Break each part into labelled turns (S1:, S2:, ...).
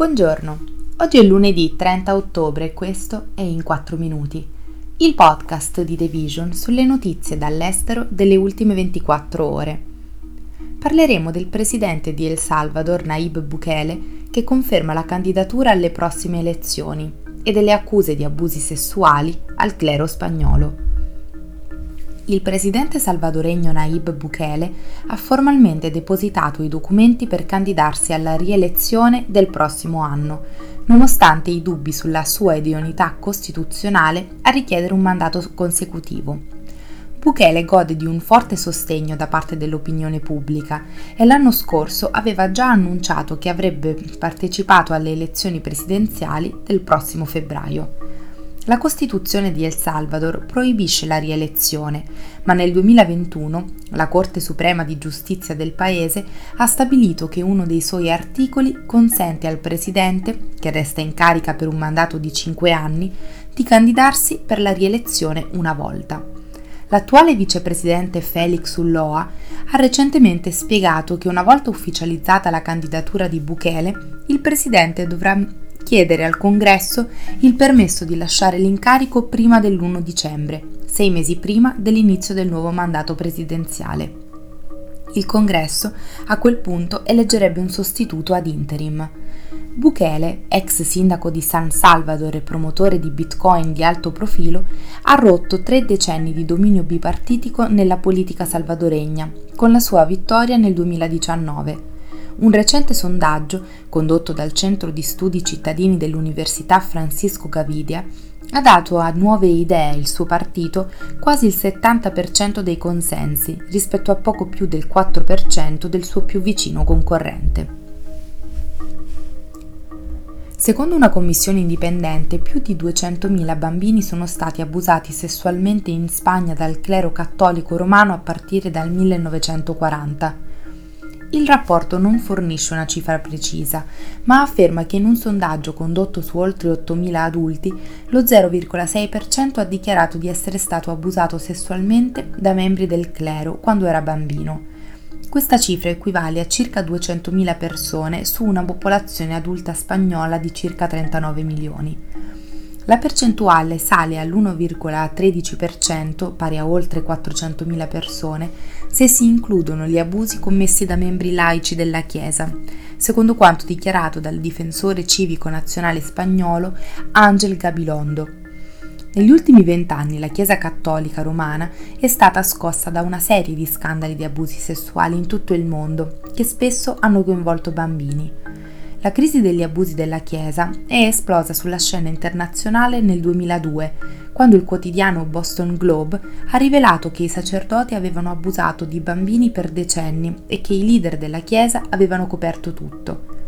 S1: Buongiorno, oggi è lunedì 30 ottobre e questo è In 4 Minuti, il podcast di The Vision sulle notizie dall'estero delle ultime 24 ore. Parleremo del presidente di El Salvador, Naib Bukele, che conferma la candidatura alle prossime elezioni e delle accuse di abusi sessuali al clero spagnolo il presidente salvadoregno Naib Bukele ha formalmente depositato i documenti per candidarsi alla rielezione del prossimo anno, nonostante i dubbi sulla sua idoneità costituzionale a richiedere un mandato consecutivo. Bukele gode di un forte sostegno da parte dell'opinione pubblica e l'anno scorso aveva già annunciato che avrebbe partecipato alle elezioni presidenziali del prossimo febbraio. La Costituzione di El Salvador proibisce la rielezione, ma nel 2021 la Corte Suprema di Giustizia del paese ha stabilito che uno dei suoi articoli consente al Presidente, che resta in carica per un mandato di 5 anni, di candidarsi per la rielezione una volta. L'attuale vicepresidente Felix Ulloa ha recentemente spiegato che una volta ufficializzata la candidatura di Bukele, il presidente dovrà chiedere al Congresso il permesso di lasciare l'incarico prima dell'1 dicembre, sei mesi prima dell'inizio del nuovo mandato presidenziale. Il Congresso a quel punto eleggerebbe un sostituto ad interim. Bukele, ex sindaco di San Salvador e promotore di Bitcoin di alto profilo, ha rotto tre decenni di dominio bipartitico nella politica salvadoregna, con la sua vittoria nel 2019 un recente sondaggio, condotto dal Centro di Studi Cittadini dell'Università Francisco Gavidia, ha dato a Nuove Idee, il suo partito, quasi il 70% dei consensi, rispetto a poco più del 4% del suo più vicino concorrente. Secondo una commissione indipendente, più di 200.000 bambini sono stati abusati sessualmente in Spagna dal clero cattolico romano a partire dal 1940. Il rapporto non fornisce una cifra precisa, ma afferma che in un sondaggio condotto su oltre 8.000 adulti, lo 0,6% ha dichiarato di essere stato abusato sessualmente da membri del clero quando era bambino. Questa cifra equivale a circa 200.000 persone su una popolazione adulta spagnola di circa 39 milioni. La percentuale sale all'1,13%, pari a oltre 400.000 persone, se si includono gli abusi commessi da membri laici della Chiesa, secondo quanto dichiarato dal difensore civico nazionale spagnolo Angel Gabilondo. Negli ultimi vent'anni la Chiesa cattolica romana è stata scossa da una serie di scandali di abusi sessuali in tutto il mondo, che spesso hanno coinvolto bambini. La crisi degli abusi della Chiesa è esplosa sulla scena internazionale nel 2002, quando il quotidiano Boston Globe ha rivelato che i sacerdoti avevano abusato di bambini per decenni e che i leader della Chiesa avevano coperto tutto.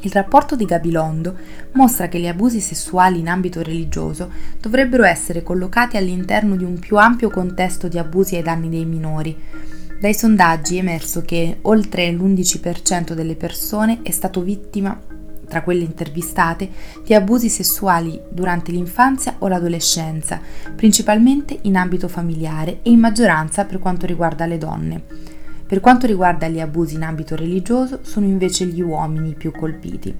S1: Il rapporto di Gabilondo mostra che gli abusi sessuali in ambito religioso dovrebbero essere collocati all'interno di un più ampio contesto di abusi ai danni dei minori, dai sondaggi è emerso che oltre l'11% delle persone è stato vittima, tra quelle intervistate, di abusi sessuali durante l'infanzia o l'adolescenza, principalmente in ambito familiare e in maggioranza per quanto riguarda le donne. Per quanto riguarda gli abusi in ambito religioso, sono invece gli uomini più colpiti.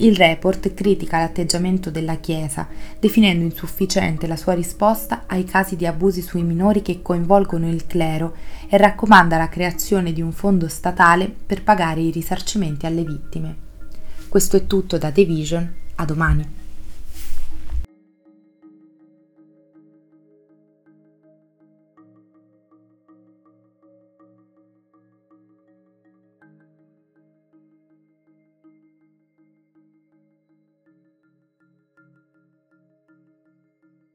S1: Il report critica l'atteggiamento della Chiesa, definendo insufficiente la sua risposta ai casi di abusi sui minori che coinvolgono il clero e raccomanda la creazione di un fondo statale per pagare i risarcimenti alle vittime. Questo è tutto da The Vision, a domani.